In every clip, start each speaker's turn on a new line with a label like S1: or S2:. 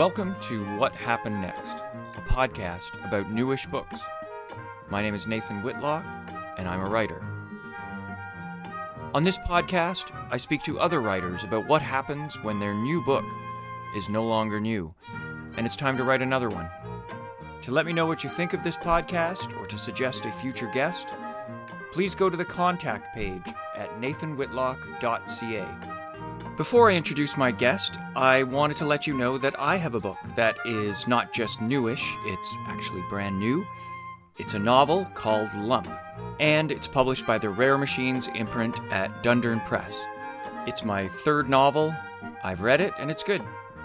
S1: Welcome to What Happened Next, a podcast about newish books. My name is Nathan Whitlock, and I'm a writer. On this podcast, I speak to other writers about what happens when their new book is no longer new, and it's time to write another one. To let me know what you think of this podcast or to suggest a future guest, please go to the contact page at nathanwhitlock.ca. Before I introduce my guest, I wanted to let you know that I have a book that is not just newish, it's actually brand new. It's a novel called Lump, and it's published by the Rare Machines imprint at Dundurn Press. It's my third novel. I've read it, and it's good.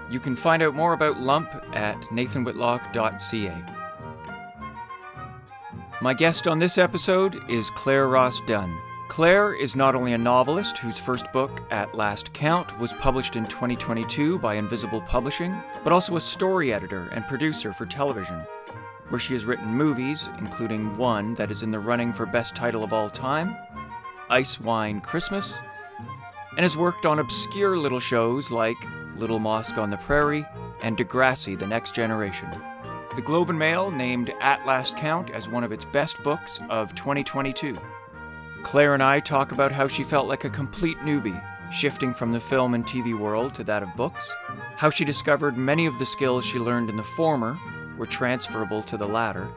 S1: You can find out more about Lump at nathanwhitlock.ca. My guest on this episode is Claire Ross Dunn. Claire is not only a novelist whose first book, At Last Count, was published in 2022 by Invisible Publishing, but also a story editor and producer for television, where she has written movies, including one that is in the running for Best Title of All Time, Ice Wine Christmas, and has worked on obscure little shows like Little Mosque on the Prairie and Degrassi The Next Generation. The Globe and Mail named At Last Count as one of its best books of 2022. Claire and I talk about how she felt like a complete newbie, shifting from the film and TV world to that of books, how she discovered many of the skills she learned in the former were transferable to the latter,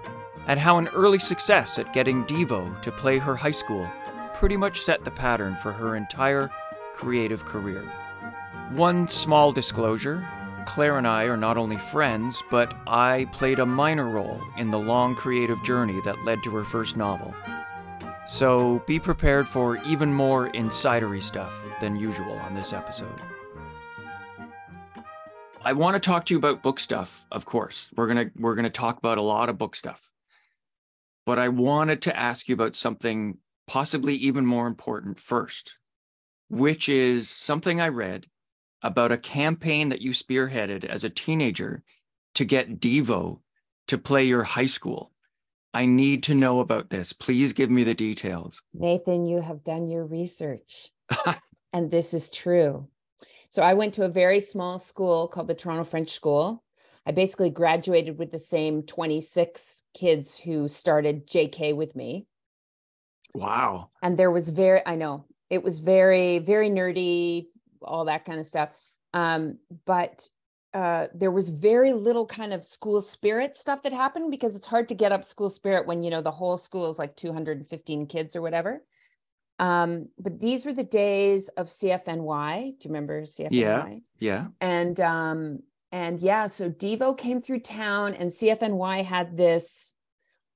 S1: and how an early success at getting Devo to play her high school pretty much set the pattern for her entire creative career. One small disclosure Claire and I are not only friends, but I played a minor role in the long creative journey that led to her first novel. So be prepared for even more insidery stuff than usual on this episode. I want to talk to you about book stuff, of course. We're going to we're going to talk about a lot of book stuff. But I wanted to ask you about something possibly even more important first, which is something I read about a campaign that you spearheaded as a teenager to get Devo to play your high school. I need to know about this. Please give me the details.
S2: Nathan, you have done your research, and this is true. So, I went to a very small school called the Toronto French School. I basically graduated with the same 26 kids who started JK with me.
S1: Wow.
S2: And there was very, I know, it was very, very nerdy, all that kind of stuff. Um, but uh, there was very little kind of school spirit stuff that happened because it's hard to get up school spirit when you know the whole school is like 215 kids or whatever. Um, but these were the days of CFNY. Do you remember CFNY?
S1: Yeah, yeah.
S2: And um, and yeah, so Devo came through town, and CFNY had this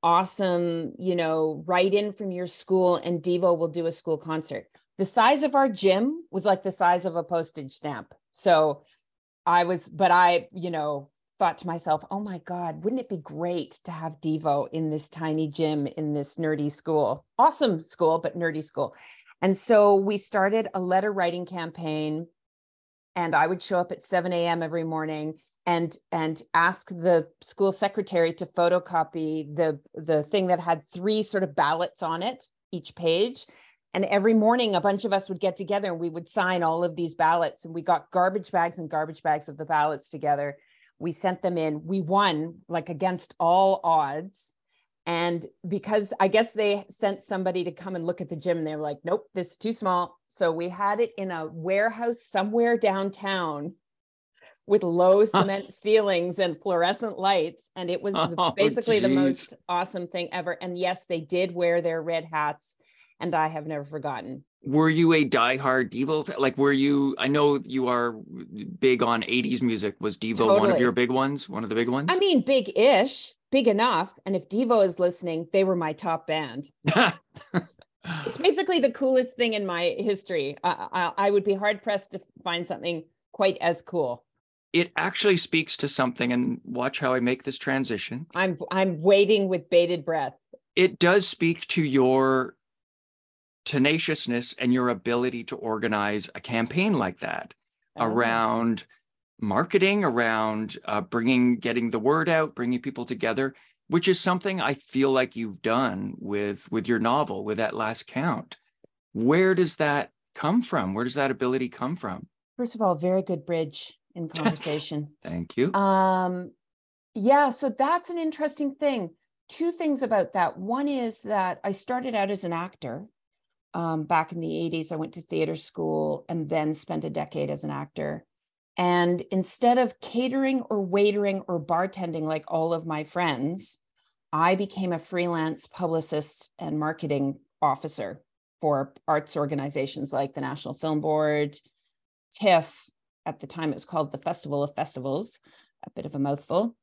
S2: awesome, you know, write in from your school, and Devo will do a school concert. The size of our gym was like the size of a postage stamp. So I was, but I, you know, thought to myself, oh my God, wouldn't it be great to have Devo in this tiny gym in this nerdy school? Awesome school, but nerdy school. And so we started a letter writing campaign. And I would show up at 7 a.m. every morning and and ask the school secretary to photocopy the the thing that had three sort of ballots on it each page and every morning, a bunch of us would get together and we would sign all of these ballots. And we got garbage bags and garbage bags of the ballots together. We sent them in. We won like against all odds. And because I guess they sent somebody to come and look at the gym, they were like, nope, this is too small. So we had it in a warehouse somewhere downtown with low cement ceilings and fluorescent lights. And it was oh, basically geez. the most awesome thing ever. And yes, they did wear their red hats and I have never forgotten.
S1: Were you a diehard Devo? Fan? Like, were you? I know you are big on '80s music. Was Devo totally. one of your big ones? One of the big ones?
S2: I mean, big-ish, big enough. And if Devo is listening, they were my top band. it's basically the coolest thing in my history. I, I, I would be hard pressed to find something quite as cool
S1: it actually speaks to something and watch how i make this transition
S2: i'm i'm waiting with bated breath
S1: it does speak to your tenaciousness and your ability to organize a campaign like that oh. around marketing, around uh, bringing, getting the word out, bringing people together, which is something I feel like you've done with with your novel, with At Last Count. Where does that come from? Where does that ability come from?
S2: First of all, very good bridge. in conversation.
S1: Thank you.
S2: Um, yeah, so that's an interesting thing. Two things about that. One is that I started out as an actor um, back in the 80s. I went to theater school and then spent a decade as an actor. And instead of catering or waitering or bartending like all of my friends, I became a freelance publicist and marketing officer for arts organizations like the National Film Board, TIFF, at the time it was called the Festival of Festivals, a bit of a mouthful,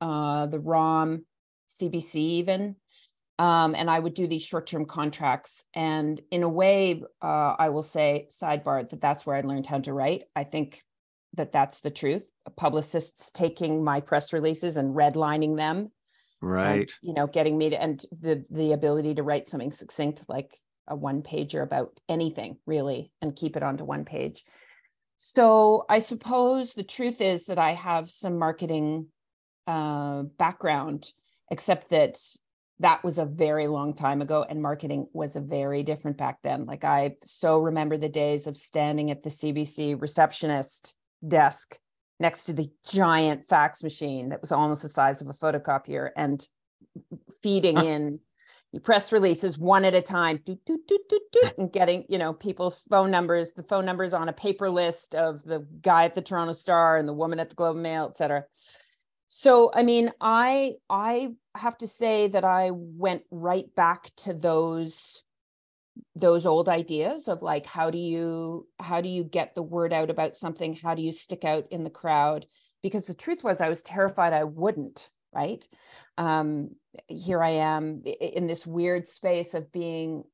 S2: uh, the ROM, CBC even. Um, and I would do these short-term contracts. And in a way, uh, I will say, sidebar, that that's where I learned how to write. I think that that's the truth. Publicists taking my press releases and redlining them,
S1: right?
S2: And, you know, getting me to and the the ability to write something succinct like a one pager about anything really, and keep it onto one page. So I suppose the truth is that I have some marketing uh, background, except that that was a very long time ago and marketing was a very different back then. Like i so remember the days of standing at the cbc receptionist desk next to the giant fax machine that was almost the size of a photocopier and feeding in press releases one at a time doot, doot, doot, doot, doot, and getting you know people's phone numbers the phone numbers on a paper list of the guy at the toronto star and the woman at the globe and mail et cetera so i mean i i have to say that i went right back to those those old ideas of like how do you how do you get the word out about something? How do you stick out in the crowd? Because the truth was i was terrified i wouldn't right? Um here i am in this weird space of being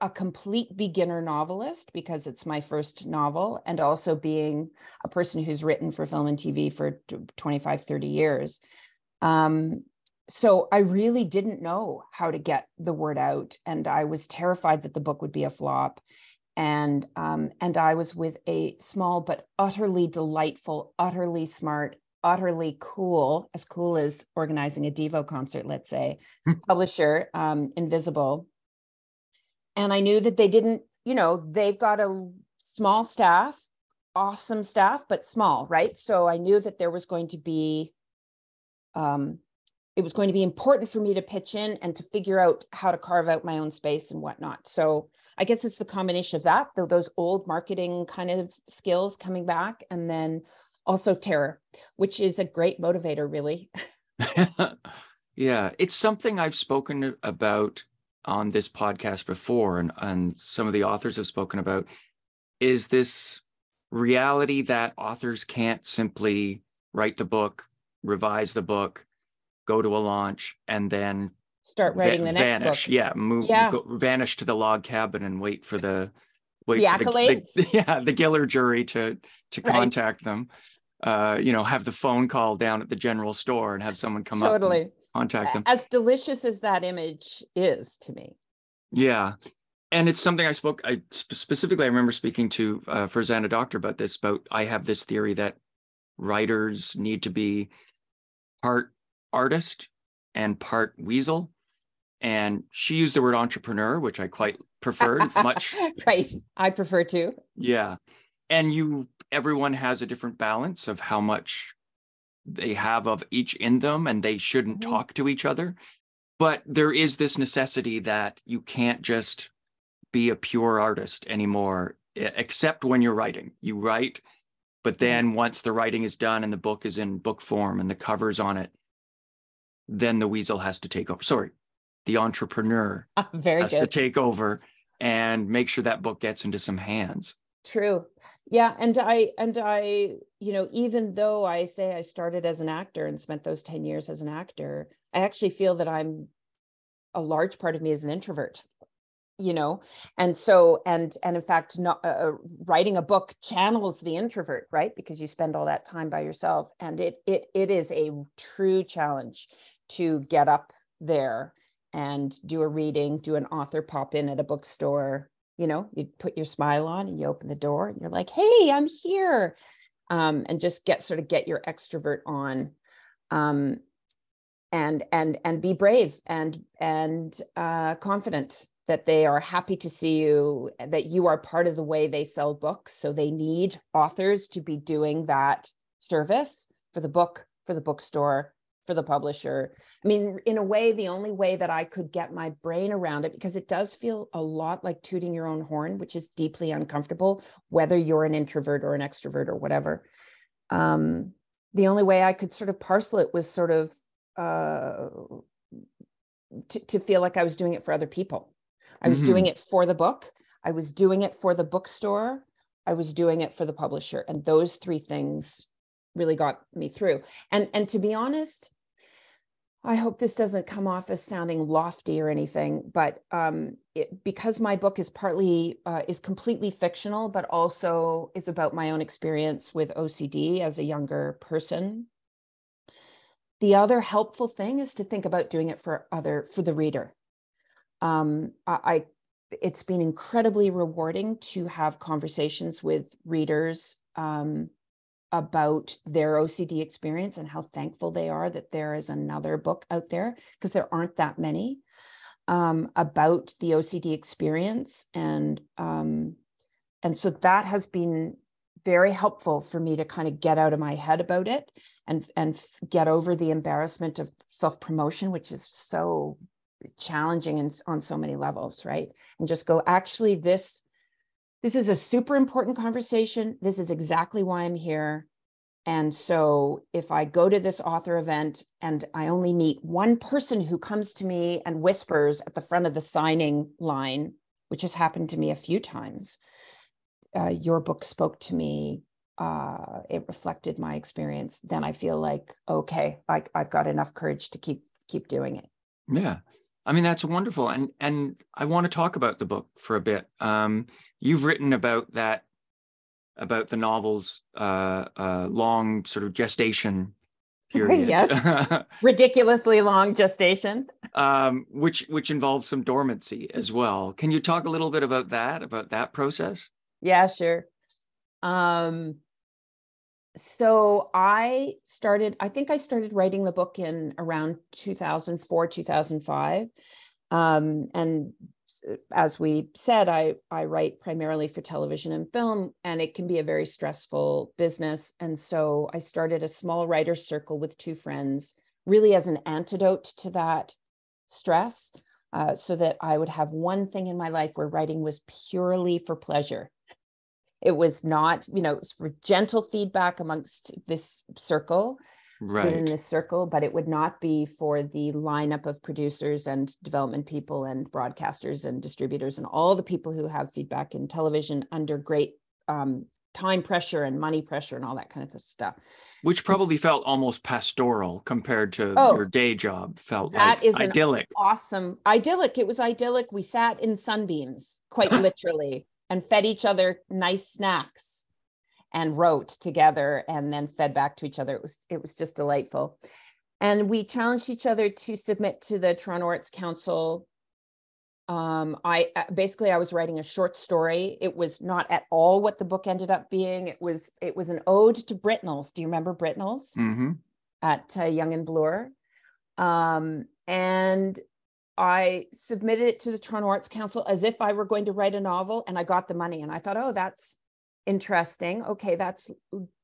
S2: a complete beginner novelist because it's my first novel and also being a person who's written for film and tv for 25 30 years um, so I really didn't know how to get the word out, and I was terrified that the book would be a flop. And um, and I was with a small but utterly delightful, utterly smart, utterly cool, as cool as organizing a Devo concert, let's say, hmm. publisher, um, Invisible. And I knew that they didn't, you know, they've got a small staff, awesome staff, but small, right? So I knew that there was going to be um, it was going to be important for me to pitch in and to figure out how to carve out my own space and whatnot. So I guess it's the combination of that, though those old marketing kind of skills coming back, and then also terror, which is a great motivator, really.
S1: yeah, it's something I've spoken about on this podcast before, and, and some of the authors have spoken about. Is this reality that authors can't simply write the book, revise the book, go to a launch, and then
S2: start writing va- the next
S1: vanish.
S2: book.
S1: Yeah, move, yeah. Go, vanish to the log cabin and wait for the wait
S2: the
S1: for
S2: accolades.
S1: The, the, yeah, the Giller jury to to right. contact them. Uh, you know, have the phone call down at the general store and have someone come up. totally. up contact them.
S2: As delicious as that image is to me.
S1: Yeah. And it's something I spoke, I specifically, I remember speaking to uh, Farzana Doctor about this, about I have this theory that writers need to be part artist and part weasel. And she used the word entrepreneur, which I quite preferred. It's much
S2: right. I prefer to.
S1: Yeah. And you everyone has a different balance of how much they have of each in them and they shouldn't mm-hmm. talk to each other. But there is this necessity that you can't just be a pure artist anymore, except when you're writing. You write, but mm-hmm. then once the writing is done and the book is in book form and the cover's on it, then the weasel has to take over. Sorry, the entrepreneur has
S2: good.
S1: to take over and make sure that book gets into some hands.
S2: True. Yeah, and I and I, you know, even though I say I started as an actor and spent those 10 years as an actor, I actually feel that I'm a large part of me is an introvert you know and so and and in fact not uh, uh, writing a book channels the introvert right because you spend all that time by yourself and it it it is a true challenge to get up there and do a reading, do an author pop in at a bookstore. You know, you put your smile on and you open the door and you're like, hey, I'm here. Um, and just get sort of get your extrovert on. Um, and and and be brave and and uh, confident that they are happy to see you, that you are part of the way they sell books. So they need authors to be doing that service for the book, for the bookstore, for the publisher. I mean, in a way, the only way that I could get my brain around it, because it does feel a lot like tooting your own horn, which is deeply uncomfortable, whether you're an introvert or an extrovert or whatever. Um, the only way I could sort of parcel it was sort of uh, to, to feel like I was doing it for other people. I was mm-hmm. doing it for the book. I was doing it for the bookstore. I was doing it for the publisher. And those three things really got me through. And and to be honest, I hope this doesn't come off as sounding lofty or anything, but um, it, because my book is partly uh, is completely fictional, but also is about my own experience with OCD as a younger person. The other helpful thing is to think about doing it for other for the reader. Um, I, I it's been incredibly rewarding to have conversations with readers um, about their OCD experience and how thankful they are that there is another book out there because there aren't that many um, about the OCD experience and um, and so that has been very helpful for me to kind of get out of my head about it and and get over the embarrassment of self promotion which is so challenging and on so many levels right? And just go actually this this is a super important conversation. This is exactly why I'm here. And so if I go to this author event and I only meet one person who comes to me and whispers at the front of the signing line, which has happened to me a few times, uh, your book spoke to me. Uh, it reflected my experience. Then I feel like, okay, I, I've got enough courage to keep keep doing it.
S1: Yeah. I mean, that's wonderful. And and I want to talk about the book for a bit. Um, you've written about that, about the novel's uh, uh, long sort of gestation period.
S2: yes, ridiculously long gestation.
S1: Um, which which involves some dormancy as well. Can you talk a little bit about that, about that process?
S2: Yeah, sure. Um, so I started, I think I started writing the book in around 2004, 2005. Um, and as we said, I, I write primarily for television and film, and it can be a very stressful business. And so I started a small writer's circle with two friends, really as an antidote to that stress, uh, so that I would have one thing in my life where writing was purely for pleasure. It was not, you know, it was for gentle feedback amongst this circle, right. within this circle, but it would not be for the lineup of producers and development people and broadcasters and distributors and all the people who have feedback in television under great um, time pressure and money pressure and all that kind of stuff.
S1: Which probably it's, felt almost pastoral compared to oh, your day job. Felt that like is idyllic.
S2: awesome idyllic. It was idyllic. We sat in sunbeams, quite literally and fed each other nice snacks and wrote together and then fed back to each other. It was it was just delightful. And we challenged each other to submit to the Toronto Arts Council. Um, I uh, basically I was writing a short story. It was not at all what the book ended up being. It was it was an ode to Britnell's. Do you remember Britnell's mm-hmm. at uh, Yonge and Bloor? Um, and I submitted it to the Toronto Arts Council as if I were going to write a novel and I got the money. And I thought, oh, that's interesting. Okay, that's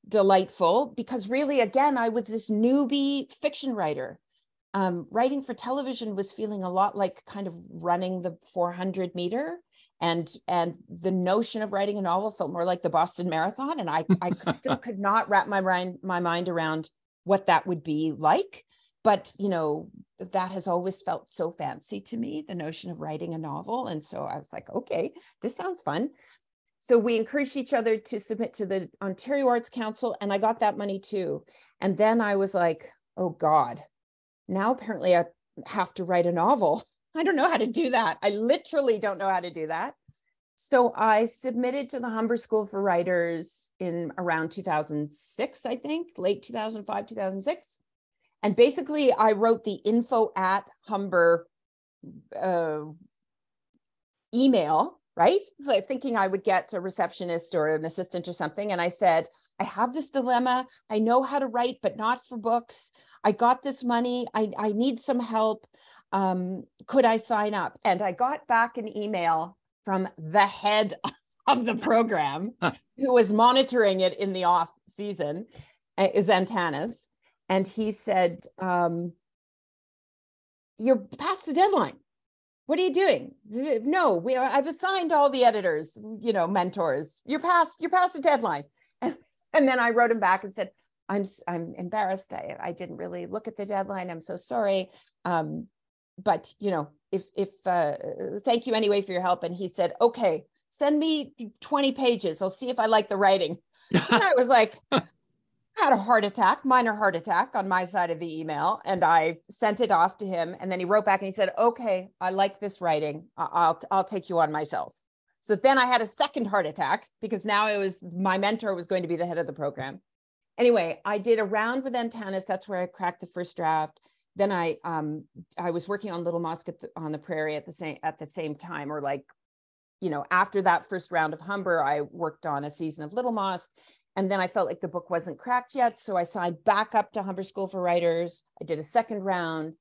S2: delightful. Because really, again, I was this newbie fiction writer. Um, writing for television was feeling a lot like kind of running the 400 meter and and the notion of writing a novel felt more like the Boston Marathon and I I still could not wrap my mind my mind around what that would be like but you know that has always felt so fancy to me the notion of writing a novel and so i was like okay this sounds fun. So we encouraged each other to submit to the ontario arts council and i got that money too. And then i was like oh god now apparently i have to write a novel. I don't know how to do that. I literally don't know how to do that. So i submitted to the humber school for writers in around 2006 i think late 2005 2006 and basically, I wrote the info at Humber uh, email, right? So thinking I would get a receptionist or an assistant or something. And I said, I have this dilemma. I know how to write, but not for books. I got this money. I, I need some help. um, could I sign up? And I got back an email from the head of the program who was monitoring it in the off season, uh, is Antanas. And he said, um, You're past the deadline. What are you doing? No, we I've assigned all the editors, you know, mentors. You're past, you're past the deadline. And, and then I wrote him back and said, I'm I'm embarrassed. I, I didn't really look at the deadline. I'm so sorry. Um, but you know, if if uh, thank you anyway for your help. And he said, okay, send me 20 pages. I'll see if I like the writing. I was like, had a heart attack, minor heart attack on my side of the email, and I sent it off to him. And then he wrote back and he said, "Okay, I like this writing. I'll I'll take you on myself." So then I had a second heart attack because now it was my mentor was going to be the head of the program. Anyway, I did a round with Antanas. That's where I cracked the first draft then I um I was working on Little Mosque the, on the Prairie at the same at the same time, or like, you know, after that first round of Humber, I worked on a season of Little Mosque, and then I felt like the book wasn't cracked yet, so I signed back up to Humber School for Writers. I did a second round.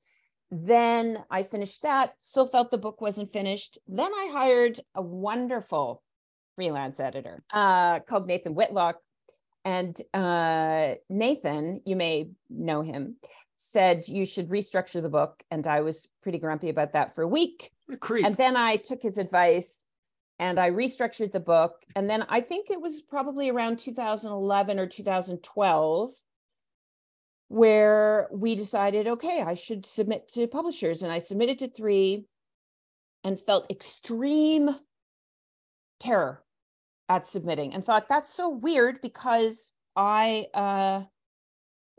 S2: Then I finished that. Still felt the book wasn't finished. Then I hired a wonderful freelance editor uh, called Nathan Whitlock. And uh, Nathan, you may know him, said you should restructure the book. And I was pretty grumpy about that for a week. And then I took his advice and I restructured the book. And then I think it was probably around 2011 or 2012 where we decided, okay, I should submit to publishers. And I submitted to three and felt extreme terror at submitting and thought that's so weird because I uh,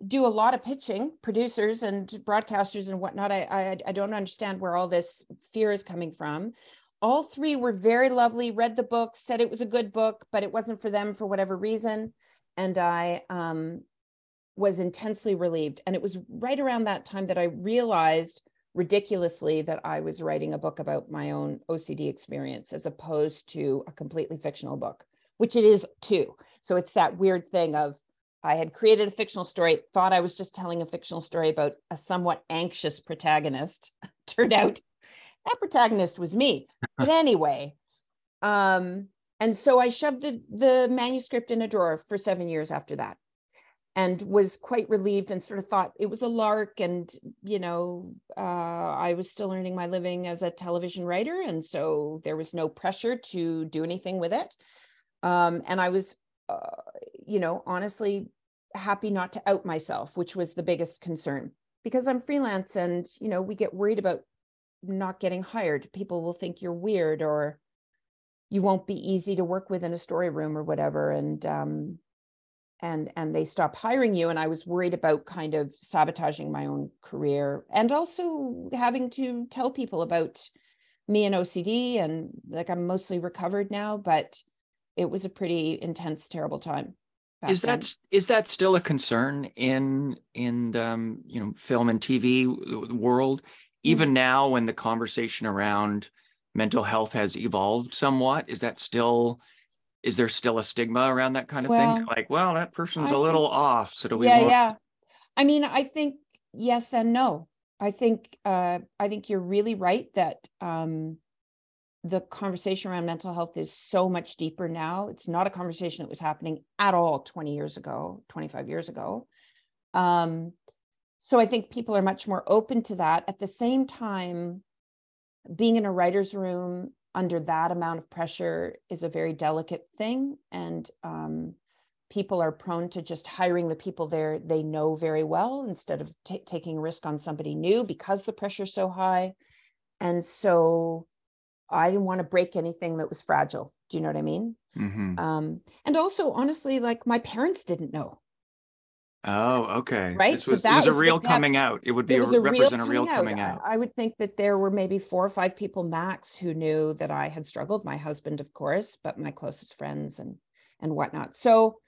S2: do a lot of pitching, producers and broadcasters and whatnot. I, I I don't understand where all this fear is coming from. All three were very lovely. Read the book, said it was a good book, but it wasn't for them for whatever reason, and I um, was intensely relieved. And it was right around that time that I realized ridiculously that I was writing a book about my own OCD experience as opposed to a completely fictional book, which it is too. So it's that weird thing of I had created a fictional story, thought I was just telling a fictional story about a somewhat anxious protagonist. Turned out that protagonist was me. But anyway, um, and so I shoved the, the manuscript in a drawer for seven years after that and was quite relieved and sort of thought it was a lark and you know uh, i was still earning my living as a television writer and so there was no pressure to do anything with it um, and i was uh, you know honestly happy not to out myself, which was the biggest concern because I'm freelance and, you know, we get worried about not getting hired. People will think you're weird or you won't be easy to work with in a story room or whatever. And, um, and and they stop hiring you and i was worried about kind of sabotaging my own career and also having to tell people about me and ocd and like i'm mostly recovered now but it was a pretty intense terrible time
S1: is that then. is that still a concern in in the, um, you know film and TV world? Even mm-hmm. now, when the conversation around mental health has evolved somewhat, is that still is there still a stigma around that kind of well, thing? Like, well, that person's I a little think, off. So do we?
S2: Yeah, want... yeah. I mean, I think yes and no. I think uh, I think you're really right that um, the conversation around mental health is so much deeper now. It's not a conversation that was happening at all 20 years ago, 25 years ago. Um, so I think people are much more open to that. At the same time, being in a writer's room under that amount of pressure is a very delicate thing. And um, people are prone to just hiring the people there they know very well instead of t- taking risk on somebody new because the pressure's so high. And so I didn't want to break anything that was fragile. Do you know what I mean? Mm-hmm. Um, and also, honestly, like my parents didn't know.
S1: Oh, okay. Right. This was, so that was, was a real coming out. It would be a, a represent real a real coming out. out.
S2: I would think that there were maybe four or five people max who knew that I had struggled. My husband, of course, but my closest friends and and whatnot. So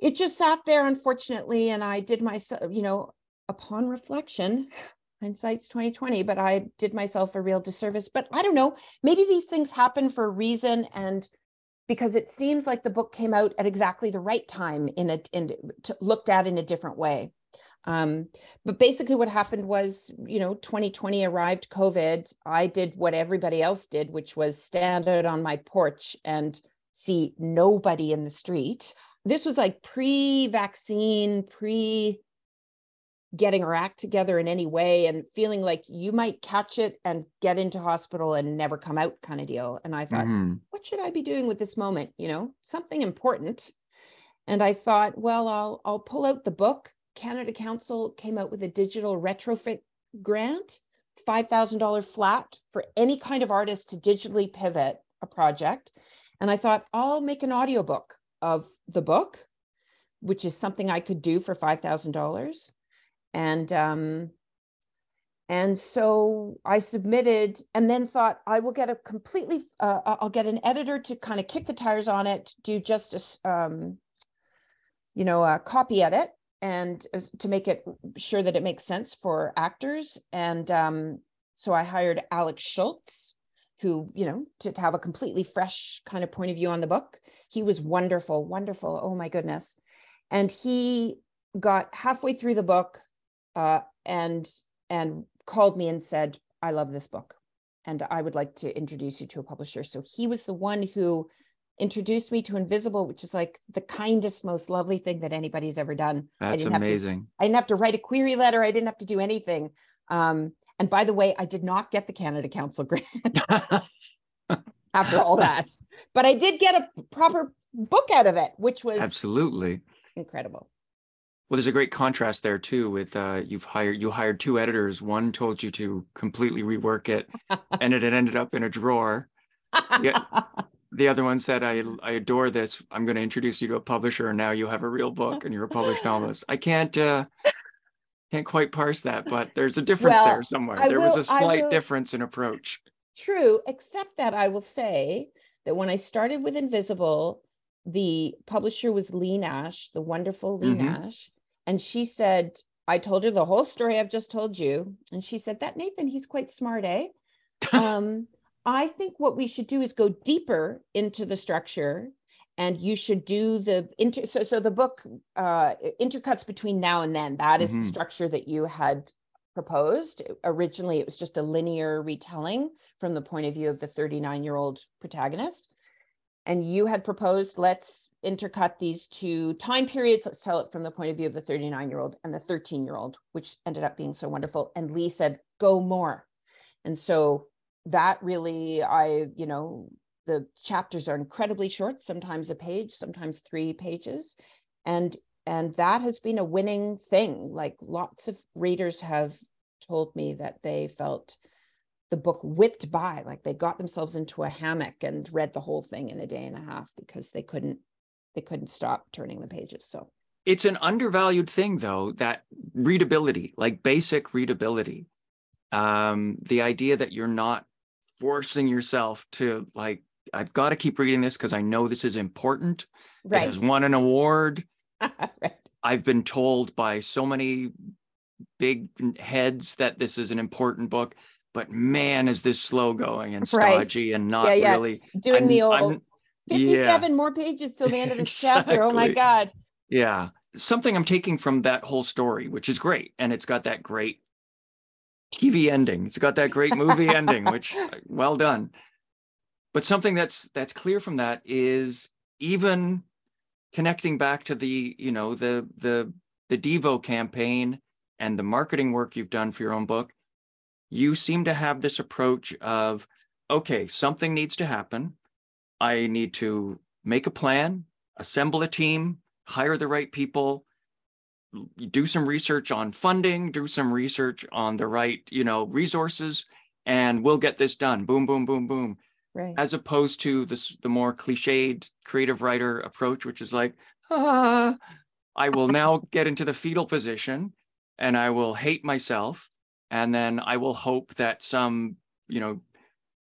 S2: it just sat there, unfortunately, and I did my, you know, upon reflection, hindsight's 2020 but i did myself a real disservice but i don't know maybe these things happen for a reason and because it seems like the book came out at exactly the right time in a looked at in a different way Um, but basically, what happened was, you know, 2020 arrived, COVID. I did what everybody else did, which was stand out on my porch and see nobody in the street. This was like pre vaccine, pre getting her act together in any way and feeling like you might catch it and get into hospital and never come out kind of deal. And i thought mm-hmm. what should i be doing with this moment? You know something important. And i thought well i'll i'll pull out the book. Canada council came out with a digital retrofit grant $5000 flat for any kind of artist to digitally pivot a project. And i thought i'll make an audiobook of the book which is something i could do for $5000 and um, and so I submitted, and then thought I will get a completely. Uh, I'll get an editor to kind of kick the tires on it, do just a, um, you know, a copy edit, and to make it sure that it makes sense for actors. And um, so I hired Alex Schultz, who you know to, to have a completely fresh kind of point of view on the book. He was wonderful, wonderful. Oh my goodness, and he got halfway through the book uh, and and called me and said, "I love this book, and I would like to introduce you to a publisher." So he was the one who introduced me to Invisible, which is like the kindest, most lovely thing that anybody's ever done.
S1: That's
S2: I
S1: amazing.
S2: To, I didn't have to write a query letter. I didn't have to do anything. Um, and by the way, I did not get the Canada Council grant after all that, but I did get a proper book out of it, which was
S1: absolutely
S2: incredible.
S1: Well, there's a great contrast there too. With uh, you've hired you hired two editors. One told you to completely rework it, and it had ended up in a drawer. Yeah, the other one said, "I I adore this. I'm going to introduce you to a publisher, and now you have a real book, and you're a published novelist." I can't uh, can't quite parse that, but there's a difference well, there somewhere. I there will, was a slight difference in approach.
S2: True, except that I will say that when I started with Invisible, the publisher was Leigh Nash, the wonderful Leigh mm-hmm. Nash and she said, I told her the whole story I've just told you. And she said, That Nathan, he's quite smart, eh? um, I think what we should do is go deeper into the structure and you should do the inter so so the book uh intercuts between now and then that is mm-hmm. the structure that you had proposed originally it was just a linear retelling from the point of view of the 39 year old protagonist and you had proposed let's intercut these two time periods. Let's tell it from the point of view of the 39 year old and the 13 year old which ended up being so wonderful. And leigh said go more. And so that really i you know the chapters are incredibly short sometimes a page sometimes three pages. And and that has been a winning thing. Like lots of readers have told me that they felt the book whipped by like they got themselves into a hammock and read the whole thing in a day and a half because they couldn't they couldn't stop turning the pages so
S1: it's an undervalued thing though that readability like basic readability um the idea that you're not forcing yourself to like i've got to keep reading this because i know this is important right. it has won an award right. i've been told by so many big heads that this is an important book but man, is this slow going and stodgy right. and not yeah, yeah. really
S2: doing I'm, the old I'm, 57 yeah. more pages till the end of this exactly. chapter. Oh my God.
S1: Yeah. Something I'm taking from that whole story, which is great. And it's got that great TV ending. It's got that great movie ending, which uh, well done. But something that's that's clear from that is even connecting back to the, you know, the the the Devo campaign and the marketing work you've done for your own book you seem to have this approach of okay something needs to happen. I need to make a plan assemble a team hire the right people do some research on funding do some research on the right you know resources and we'll get this done. Boom boom boom boom. Right. as opposed to this the more cliched creative writer approach which is like ah, i will now get into the fetal position and i will hate myself and then I will hope that some, you know,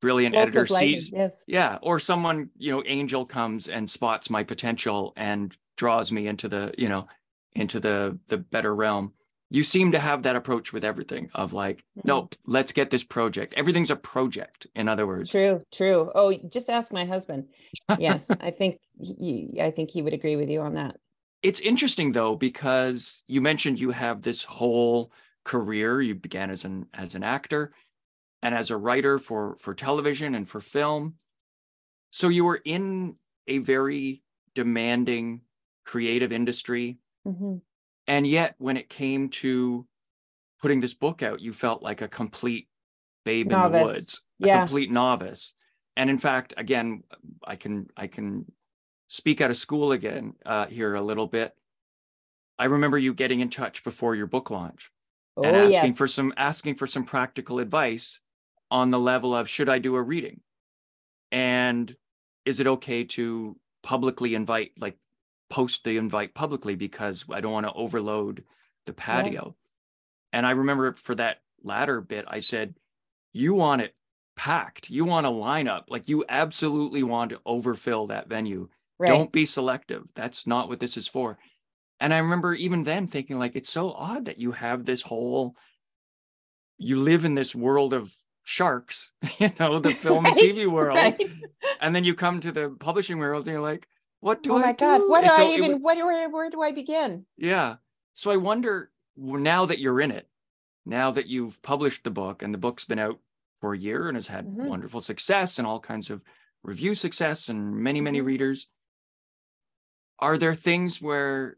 S1: brilliant Lots editor sees, yes. yeah, or someone, you know, angel comes and spots my potential and draws me into the, you know, into the the better realm. You seem to have that approach with everything of like, mm-hmm. nope, let's get this project. Everything's a project, in other words.
S2: True, true. Oh, just ask my husband. Yes, I think he, I think he would agree with you on that.
S1: it's interesting though because you mentioned you have this whole career. You began as an as an actor and as a writer for for television and for film. So you were in a very demanding creative industry. Mm-hmm. And yet when it came to putting this book out, you felt like a complete babe novice. in the woods, a complete novice. And in fact, again, I can I can speak out of school again uh, here a little bit. I remember you getting in touch before your book launch oh, and asking yes. for some asking for some practical advice on the level of should I do a reading? And is it okay to publicly invite, like post the invite publicly because I don't want to overload the patio? And I remember for that latter bit, I said, you want it packed. You want a lineup. Like you absolutely want to overfill that venue. Right. Don't be selective. That's not what this is for. And I remember even then thinking, like, it's so odd that you have this whole, you live in this world of sharks, you know, the film right, and TV world. Right. And then you come to the publishing world and you're like, what do oh I my God,
S2: what do I even, it, what, where, where do I begin?
S1: Yeah. So I wonder now that you're in it, now that you've published the book and the book's been out for a year and has had mm-hmm. wonderful success and all kinds of review success and many, many mm-hmm. readers, are there things where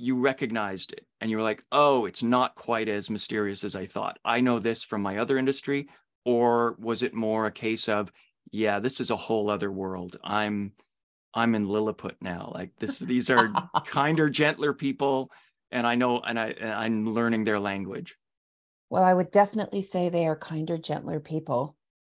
S1: you recognized it and you were like, oh, it's not quite as mysterious as I thought. I know this from my other industry. Or was it more a case of, yeah, this is a whole other world. I'm I'm in Lilliput now. Like this, these are kinder, gentler people. And I know, and I and I'm learning their language.
S2: Well, I would definitely say they are kinder, gentler people.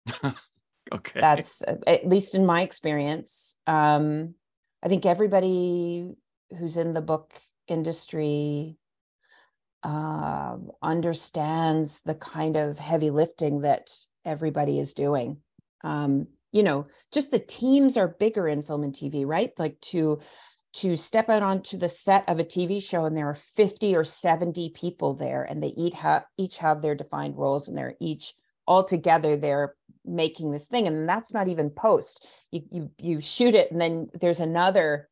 S1: okay.
S2: That's at least in my experience. Um, I think everybody who's in the book industry uh, understands the kind of heavy lifting that everybody is doing. Um, you know, just the teams are bigger in film and TV, right? Like to to step out onto the set of a TV show and there are 50 or 70 people there and they each have each have their defined roles and they're each all together they're making this thing and that's not even post you you you shoot it and then there's another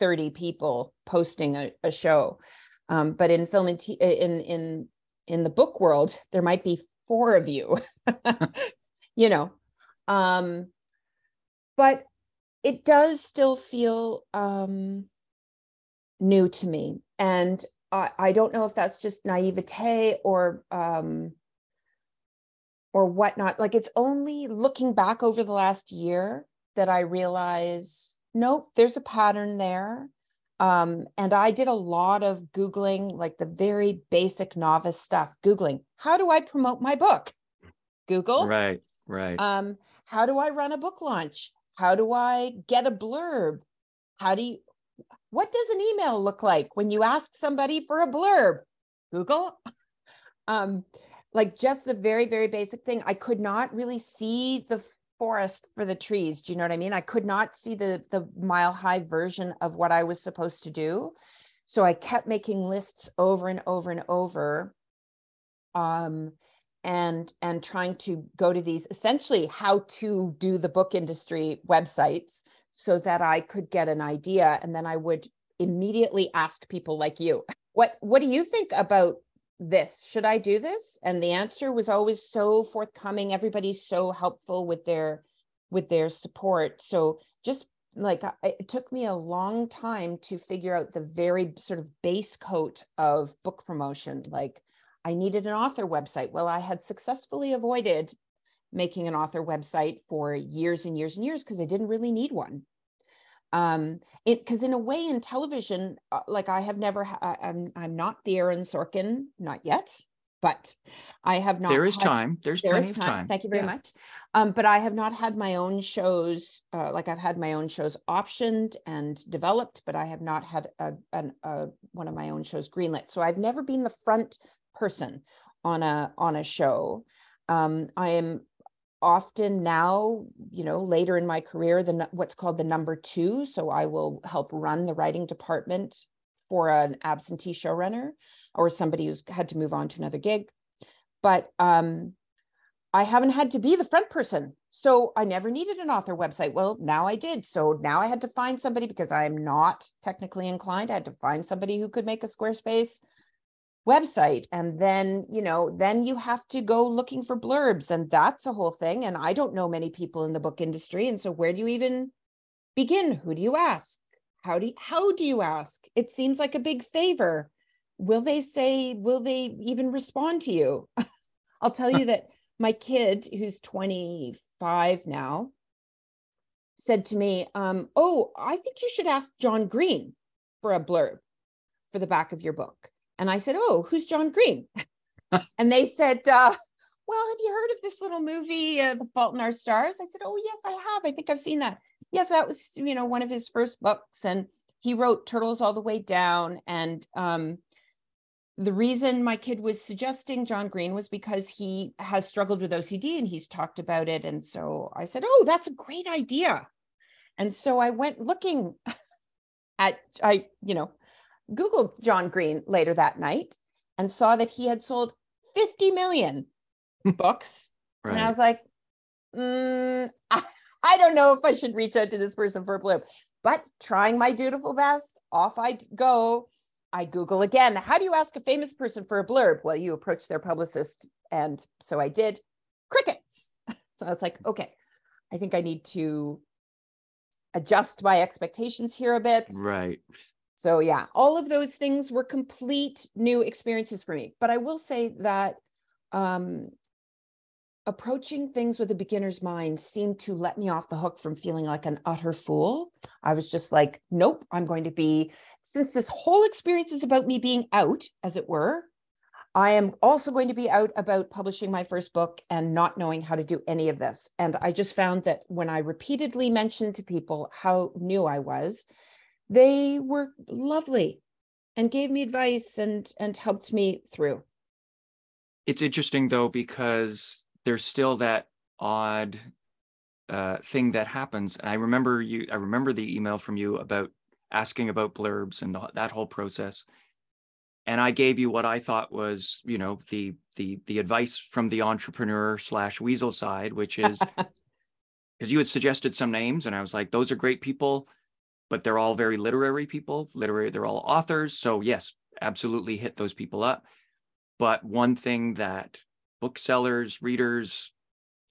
S2: 30 people posting a, a show. Um, but in film and t- in in in the book world, there might be four of you. you know, um, but it does still feel um, new to me, and I, I don't know if that's just naivete or um, or whatnot. Like it's only looking back over the last year that I realize nope, there's a pattern there. Um, and I did a lot of Googling, like the very basic novice stuff, Googling, how do I promote my book? Google.
S1: Right, right.
S2: Um, how do I run a book launch? How do I get a blurb? How do you, what does an email look like when you ask somebody for a blurb? Google. Um, like just the very, very basic thing. I could not really see the forest for the trees. Do you know what I mean? I could not see the the mile high version of what I was supposed to do. So I kept making lists over and over and over. Um, and and trying to go to these essentially how to do the book industry websites so that I could get an idea and then I would immediately ask people like you what what do you think about this should i do this? And the answer was always so forthcoming. Everybody's so helpful with their with their support. So just like it took me a long time to figure out the very sort of base coat of book promotion. Like i needed an author website. Well i had successfully avoided making an author website for years and years and years because i didn't really need one um it because in a way in television uh, like i have never ha- i'm i'm not the aaron sorkin not yet but i have not
S1: there is had, time. There's there plenty of time. time.
S2: Thank you very yeah. much. Um but i have not had my own shows uh, like i've had my own shows optioned and developed but i have not had a, an, a one of my own shows greenlit. So i've never been the front person on a on a show. Um, I am often now you know later in my career the what's called the number two so i will help run the writing department for an absentee showrunner or somebody who's had to move on to another gig but um I haven't had to be the front person. So I never needed an author website. Well, now I did. So now I had to find somebody because I am not technically inclined. I had to find somebody who could make a Squarespace website. And then, you know, then you have to go looking for blurbs. And that's a whole thing. And I don't know many people in the book industry. And so where do you even begin? Who do you ask? How do you, how do you ask? It seems like a big favor. Will they say, will they even respond to you? I'll tell you that my kid, who's 25 now, said to me, um, Oh, I think you should ask John Green for a blurb for the back of your book. And I said, Oh, who's John Green? and they said, uh, Well, have you heard of this little movie, uh, The Fault in Our Stars? I said, Oh, yes, I have. I think I've seen that. Yes, that was, you know, one of his first books. And he wrote Turtles All the Way Down. And um, the reason my kid was suggesting John Green was because he has struggled with OCD and he's talked about it. And so I said, Oh, that's a great idea. And so I went looking at, I, you know, Googled John Green later that night and saw that he had sold 50 million books. Right. And I was like, mm, I, I don't know if I should reach out to this person for a blip, but trying my dutiful best, off I go I Google again, how do you ask a famous person for a blurb? Well, you approach their publicist. And so I did crickets. So I was like, okay, I think I need to adjust my expectations here a bit.
S1: Right.
S2: So yeah, all of those things were complete new experiences for me. But I will say that um, approaching things with a beginner's mind seemed to let me off the hook from feeling like an utter fool. I was just like, nope, I'm going to be since this whole experience is about me being out, as it were, I am also going to be out about publishing my first book and not knowing how to do any of this. And I just found that when I repeatedly mentioned to people how new I was, they were lovely and gave me advice and and helped me through.
S1: It's interesting though because there's still that odd uh, thing that happens. And I remember you. I remember the email from you about asking about blurbs and the, that whole process and i gave you what i thought was you know the the the advice from the entrepreneur slash weasel side which is because you had suggested some names and i was like those are great people but they're all very literary people literary they're all authors so yes absolutely hit those people up but one thing that booksellers readers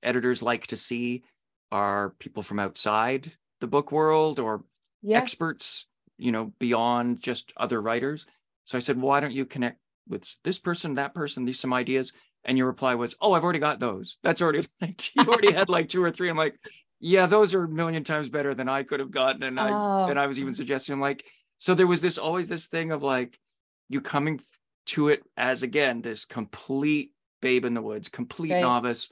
S1: editors like to see are people from outside the book world or yeah. experts you know, beyond just other writers. So I said, well, why don't you connect with this person, that person, these some ideas? And your reply was, oh, I've already got those. That's already you already had like two or three. I'm like, yeah, those are a million times better than I could have gotten. And I oh. and I was even suggesting I'm like, so there was this always this thing of like you coming to it as again this complete babe in the woods, complete right. novice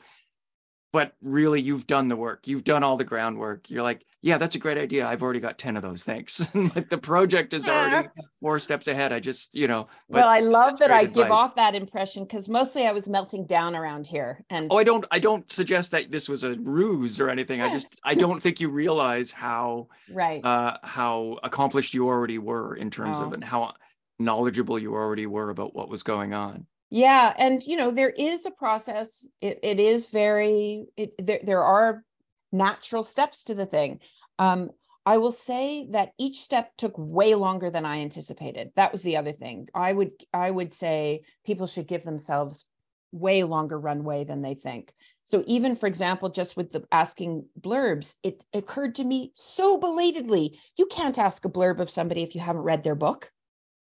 S1: but really you've done the work. You've done all the groundwork. You're like yeah that's a great idea. I've already got 10 of those thanks. Like the project is already four steps ahead. I just you know
S2: well i love that i advice. give off that impression because mostly i was melting down around here and
S1: oh i don't i don't suggest that this was a ruse or anything. I just i don't think you realize how
S2: right.
S1: uh how accomplished you already were in terms oh. of and how knowledgeable you already were about what was going on
S2: yeah and you know there is a process it, it is very it, there, there are natural steps to the thing. Um, i will say that each step took way longer than i anticipated. That was the other thing. I would i would say people should give themselves way longer runway than they think. So even for example just with the asking blurbs it occurred to me so belatedly you can't ask a blurb of somebody if you haven't read their book.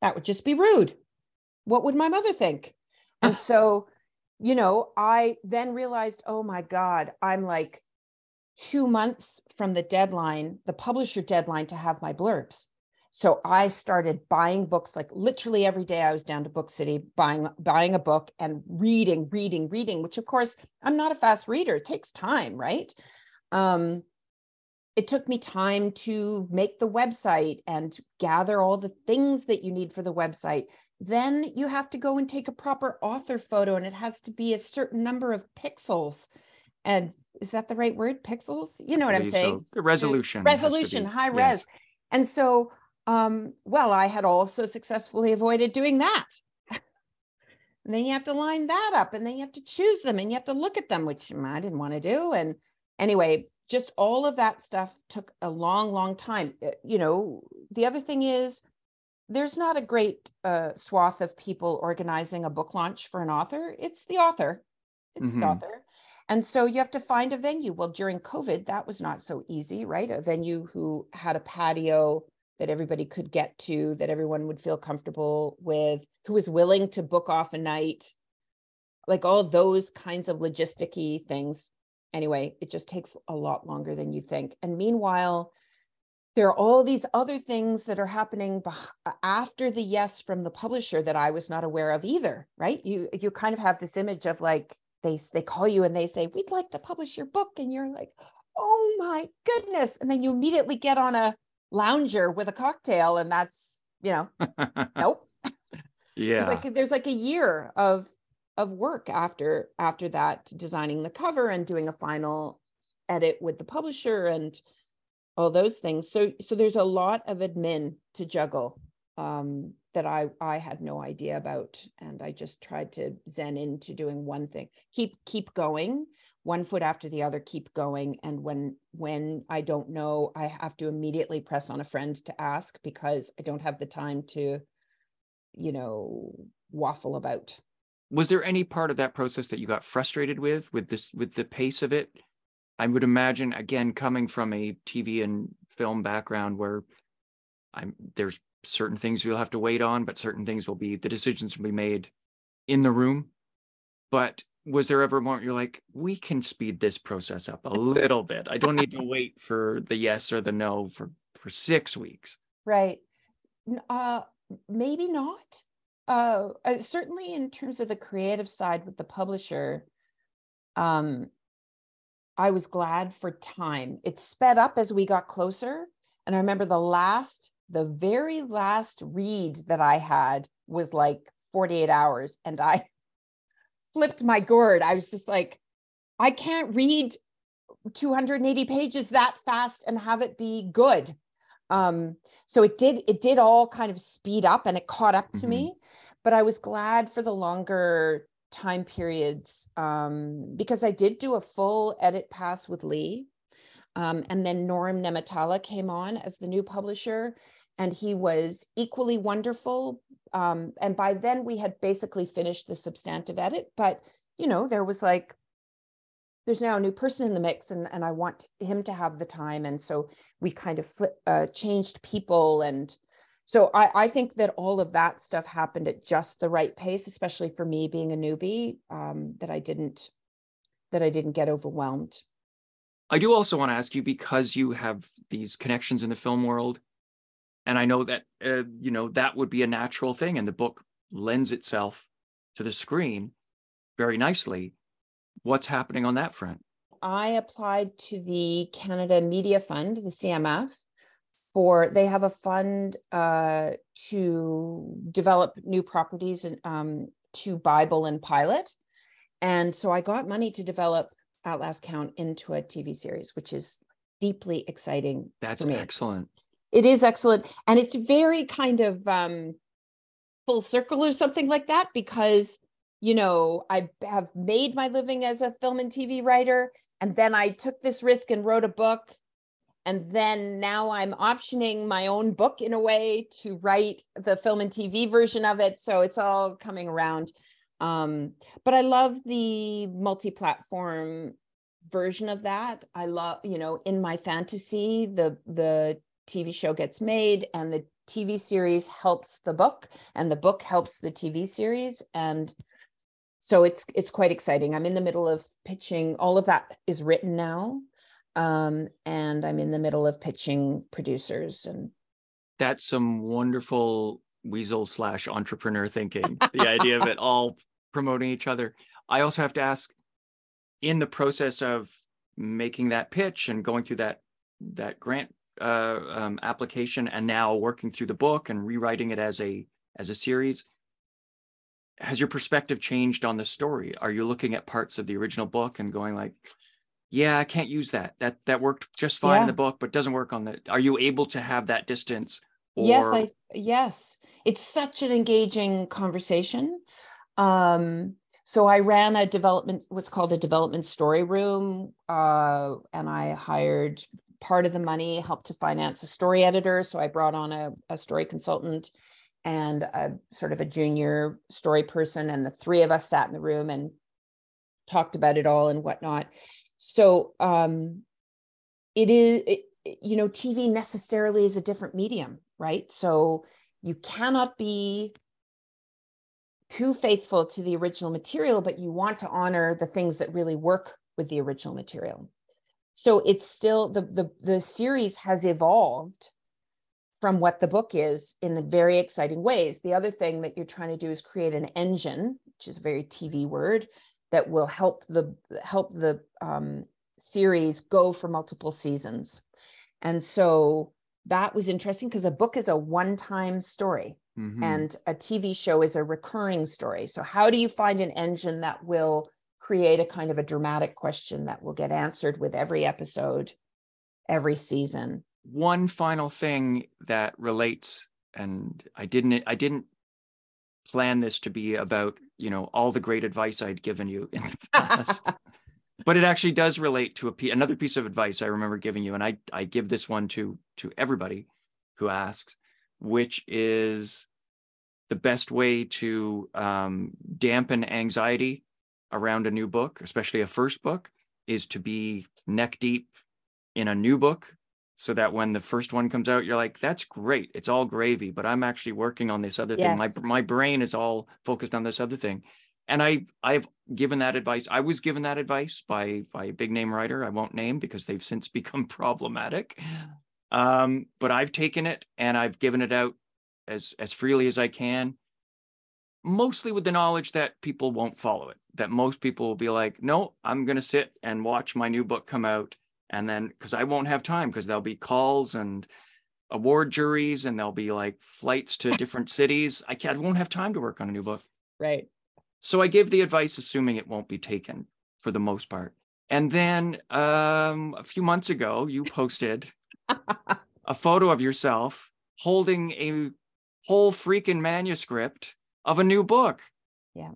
S2: That would just be rude. What would my mother think and so, you know, I then realized, oh my God, I'm like two months from the deadline, the publisher deadline to have my blurbs. So I started buying books like literally every day I was down to Book City buying buying a book and reading, reading, reading, which of course I'm not a fast reader. It takes time, right? Um, it took me time to make the website and gather all the things that you need for the website then you have to go and take a proper author photo and it has to be a certain number of pixels. And is that the right word? Pixels? You know what i'm saying
S1: so. the resolution
S2: resolution high res. yes. and so um well i had also successfully avoided doing that. And then you have to line that up and then you have to choose them and you have to look at them which i didn't want to do. And anyway just all of that stuff took a long long time. Uh, you know the other thing is there's not a great uh, swath of people organizing a book launch for an author. It's the author. It's mm-hmm. the author. And so you have to find a venue. Well during covid that was not so easy right? A venue who had a patio that everybody could get to that everyone would feel comfortable with who was willing to book off a night. Like all those kinds of logisticy things. Anyway it just takes a lot longer than you think. And meanwhile there are all these other things that are happening after the yes from the publisher that I was not aware of either, right? You you kind of have this image of like they they call you and they say we'd like to publish your book and you're like, "Oh my goodness." And then you immediately get on a lounger with a cocktail and that's, you know, nope.
S1: Yeah.
S2: There's like there's like a year of of work after after that designing the cover and doing a final edit with the publisher and all those things. So so there's a lot of admin to juggle um, that I I had no idea about, and I just tried to zen into doing one thing. Keep keep going, one foot after the other. Keep going, and when when I don't know, I have to immediately press on a friend to ask because I don't have the time to, you know, waffle about.
S1: Was there any part of that process that you got frustrated with, with this, with the pace of it? I would imagine again coming from a TV and film background where I'm there's certain things you'll have to wait on, but certain things will be the decisions will be made in the room. But was there ever a moment you're like, we can speed this process up a little bit? I don't need to wait for the yes or the no for for six weeks.
S2: Right. Uh, maybe not. Uh, uh, certainly in terms of the creative side with the publisher, um, I was glad for time. It sped up as we got closer. And I remember the last, the very last read that I had was like 48 hours. And I flipped my gourd. I was just like, I can't read 280 pages that fast and have it be good. Um, so it did, it did all kind of speed up and it caught up to mm-hmm. me. But I was glad for the longer time periods um, because I did do a full edit pass with Leigh. Um, and then Norm Nehmetallah came on as the new publisher, and he was equally wonderful. Um, and by then, we had basically finished the substantive edit, but you know, there was like, there's now a new person in the mix, and, and I want him to have the time. And so we kind of flip, uh, changed people and so I, I think that all of that stuff happened at just the right pace, especially for me being a newbie, um, that I didn't that I didn't get overwhelmed.
S1: I do also want to ask you because you have these connections in the film world, and I know that uh, you know that would be a natural thing, and the book lends itself to the screen very nicely. What's happening on that front?
S2: I applied to the Canada Media Fund, the CMF, for they have a fund uh, to develop new properties and um, to Bible and pilot. And so I got money to develop At Last Count into a TV series, which is deeply exciting.
S1: That's excellent.
S2: It is excellent. And it's very kind of um, full circle or something like that because, you know, I have made my living as a film and TV writer. And then I took this risk and wrote a book and then now i'm optioning my own book in a way to write the film and tv version of it. So it's all coming around. Um, but i love the multi-platform version of that. I love you know in my fantasy the the tv show gets made and the tv series helps the book and the book helps the tv series. And so it's it's quite exciting. I'm in the middle of pitching. All of that is written now um, and I'm in the middle of pitching producers and
S1: that's some wonderful weasel slash entrepreneur thinking. the idea of it all promoting each other. I also have to ask, in the process of making that pitch and going through that that grant uh, um, application and now working through the book and rewriting it as a as a series has your perspective changed on the story are you looking at parts of the original book and going like yeah, I can't use that. That that worked just fine yeah. in the book, but doesn't work on the. Are you able to have that distance?
S2: Or... Yes, I yes. It's such an engaging conversation. Um, so I ran a development, what's called a development story room, uh, and I hired part of the money, helped to finance a story editor. So I brought on a, a story consultant and a sort of a junior story person, and the three of us sat in the room and talked about it all and whatnot. So um, it is, it, you know, TV necessarily is a different medium, right? So you cannot be too faithful to the original material, but you want to honor the things that really work with the original material. So it's still the the the series has evolved from what the book is in very exciting ways. The other thing that you're trying to do is create an engine, which is a very TV word, that will help the help the um, series go for multiple seasons. And so that was interesting because a book is a one-time story mm-hmm. and a TV show is a recurring story. So how do you find an engine that will create a kind of a dramatic question that will get answered with every episode, every season?
S1: One final thing that relates and I didn't I didn't plan this to be about, you know, all the great advice I'd given you in the past. but it actually does relate to a another piece of advice I remember giving you, and I I give this one to to everybody who asks, which is the best way to um, dampen anxiety around a new book, especially a first book, is to be neck deep in a new book so that when the first one comes out you're like that's great it's all gravy but i'm actually working on this other yes. thing my my brain is all focused on this other thing and I I've given that advice. I was given that advice by by a big name writer. I won't name because they've since become problematic. Um, but I've taken it and I've given it out as as freely as I can, mostly with the knowledge that people won't follow it. That most people will be like, "No, I'm going to sit and watch my new book come out." And then because I won't have time because there'll be calls and award juries and there'll be like flights to different cities. I can't I won't have time to work on a new book.
S2: Right.
S1: So I give the advice, assuming it won't be taken for the most part. And then um, a few months ago, you posted a photo of yourself holding a whole freaking manuscript of a new book.
S2: Yeah.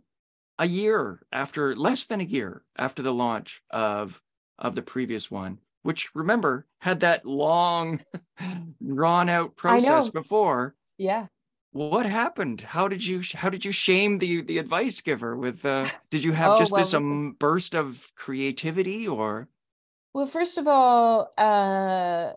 S1: A year after, less than a year after the launch of of the previous one, which remember had that long, drawn out process before.
S2: Yeah.
S1: What happened? How did you how did you shame the the advice giver with uh did you have
S2: oh,
S1: just
S2: well,
S1: this um burst of creativity or?
S2: Well first of all uh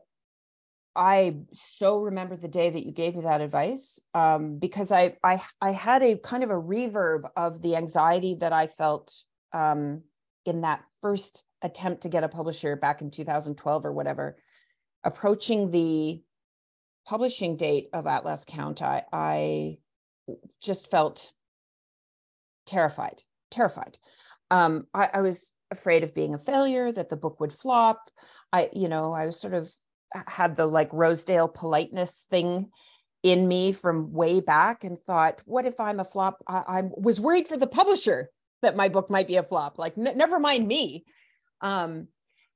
S2: i so remember the day that you gave me that advice um because i i i had a kind of a reverb of the anxiety that i felt um in that first attempt to get a publisher back in 2012 or whatever approaching the publishing date of At Last Count, I, I just felt terrified, terrified. Um, I, I was afraid of being a failure, that the book would flop. I, you know, I was sort of had the like Rosedale politeness thing in me from way back and thought, what if I'm a flop? I, I was worried for the publisher that my book might be a flop. Like, n- never mind me. Um,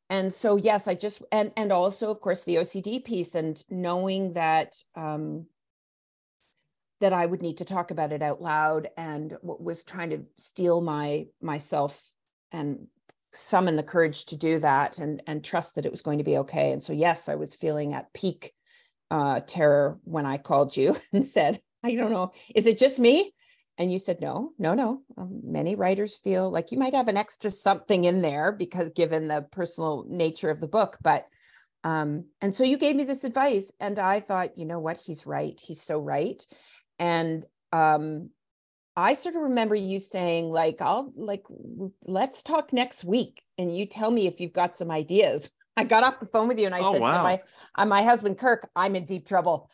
S2: and so yes i just and and also of course the ocd piece and knowing that um that i would need to talk about it out loud and was trying to steel my myself and summon the courage to do that and and trust that it was going to be okay. And so yes i was feeling at peak uh terror when i called you and said i don't know. Is it just me and you said, no, no, no. Um, many writers feel like you might have an extra something in there because given the personal nature of the book. But, um, and so you gave me this advice. And I thought, you know what? He's right. He's so right. And um, I sort of remember you saying, like, I'll, like, let's talk next week. And you tell me if you've got some ideas. I got off the phone with you and I
S1: oh,
S2: said
S1: wow.
S2: to my, uh, my husband, Kirk, I'm in deep trouble.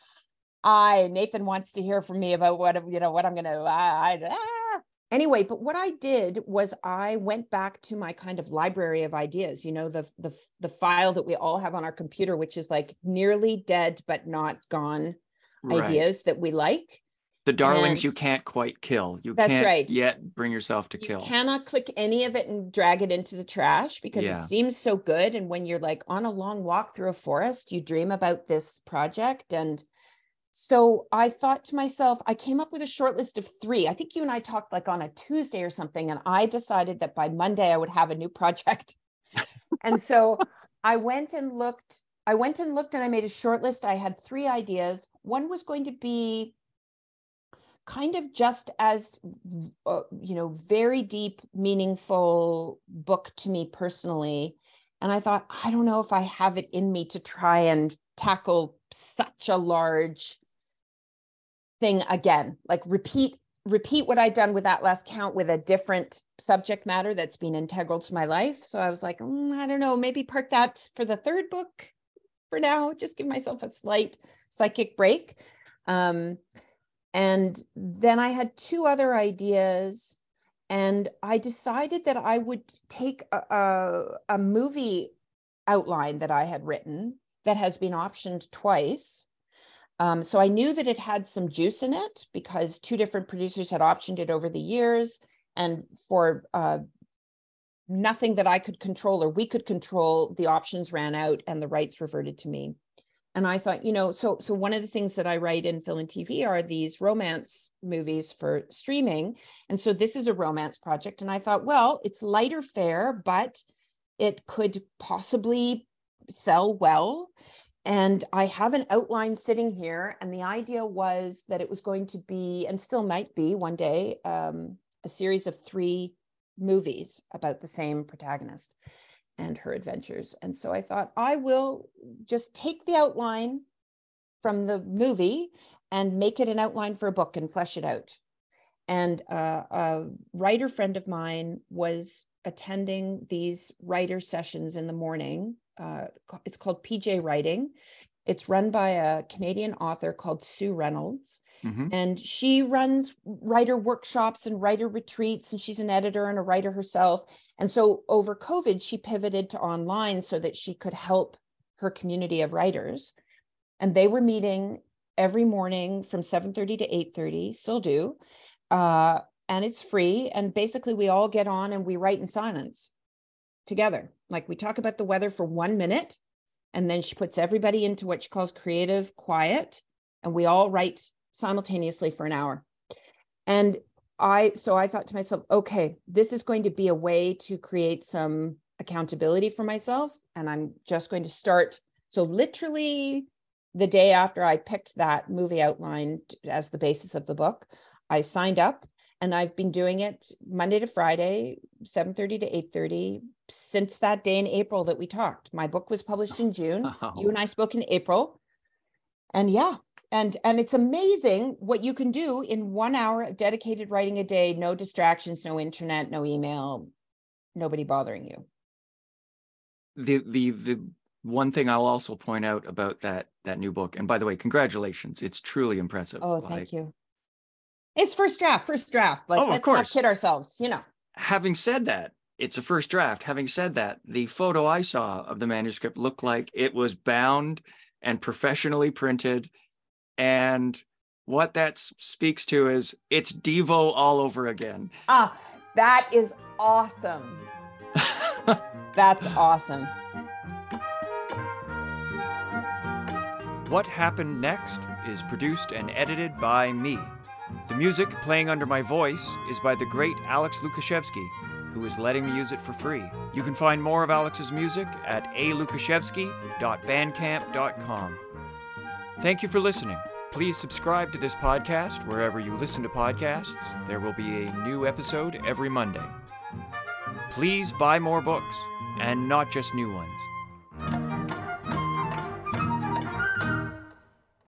S2: I Nathan wants to hear from me about what you know what I'm going to I, I ah. anyway but what I did was I went back to my kind of library of ideas you know the the the file that we all have on our computer which is like nearly dead but not gone right. ideas that we like
S1: the darlings and you can't quite kill you
S2: that's
S1: can't
S2: right.
S1: yet bring yourself to kill.
S2: you
S1: kill
S2: cannot click any of it and drag it into the trash because
S1: Yeah.
S2: it seems so good and when you're like on a long walk through a forest you dream about this project and so I thought to myself, I came up with a short list of three. I think you and I talked like on a Tuesday or something, and I decided that by Monday I would have a new project. and so I went and looked. I went and looked and I made a short list. I had three ideas. One was going to be kind of just as uh, you know very deep meaningful book to me personally and i thought i don't know if i have it in me to try and tackle such a large thing again like repeat repeat what i'd done with At Last Count with a different subject matter that's been integral to my life. So i was like mm, i don't know maybe park that for the third book for now just give myself a slight psychic break. Um, and then i had two other ideas and i decided that i would take a, a, a movie outline that i had written that has been optioned twice um, so I knew that it had some juice in it because two different producers had optioned it over the years. And for uh, nothing that I could control or we could control, the options ran out and the rights reverted to me. And I thought, you know, so so one of the things that I write in film and TV are these romance movies for streaming. And so this is a romance project. And I thought, well, it's lighter fare, but it could possibly sell well and I have an outline sitting here. And the idea was that it was going to be, and still might be one day, um, a series of three movies about the same protagonist and her adventures. And so I thought, I will just take the outline from the movie and make it an outline for a book and flesh it out. And uh, a writer friend of mine was attending these writer sessions in the morning uh, it's called PJ Writing. It's run by a Canadian author called Sue Reynolds. Mm-hmm. And she runs writer workshops and writer retreats, and she's an editor and a writer herself. And so over COVID, she pivoted to online so that she could help her community of writers. And they were meeting every morning from 7:30 to 8:30, still do. Uh, and it's free. And basically, we all get on and we write in silence together. Like we talk about the weather for one minute, and then she puts everybody into what she calls creative quiet, and we all write simultaneously for an hour. And I, so I thought to myself, okay, this is going to be a way to create some accountability for myself. And I'm just going to start. So, literally, the day after I picked that movie outline as the basis of the book, I signed up and I've been doing it Monday to Friday, 7:30 to 8:30 since that day in April that we talked. My book was published in June. Oh. You and I spoke in April. And yeah, and and it's amazing what you can do in 1 hour of dedicated writing a day, no distractions, no internet, no email, nobody bothering you.
S1: The the the one thing I'll also point out about that that new book, and by the way, congratulations! It's truly impressive.
S2: Oh, thank like, you. It's first draft, first draft. Like, oh, let's not kid ourselves, you know.
S1: Having said that, it's a first draft. Having said that, the photo I saw of the manuscript looked like it was bound and professionally printed. And what that speaks to is it's Devo all over again.
S2: Ah, that is awesome. That's awesome.
S1: What Happened Next is produced and edited by me, the music playing under my voice is by the great Alex Lukashevsky, who is letting me use it for free. You can find more of Alex's music at alukashevsky.bandcamp.com. Thank you for listening. Please subscribe to this podcast wherever you listen to podcasts. There will be a new episode every Monday. Please buy more books, and not just new ones.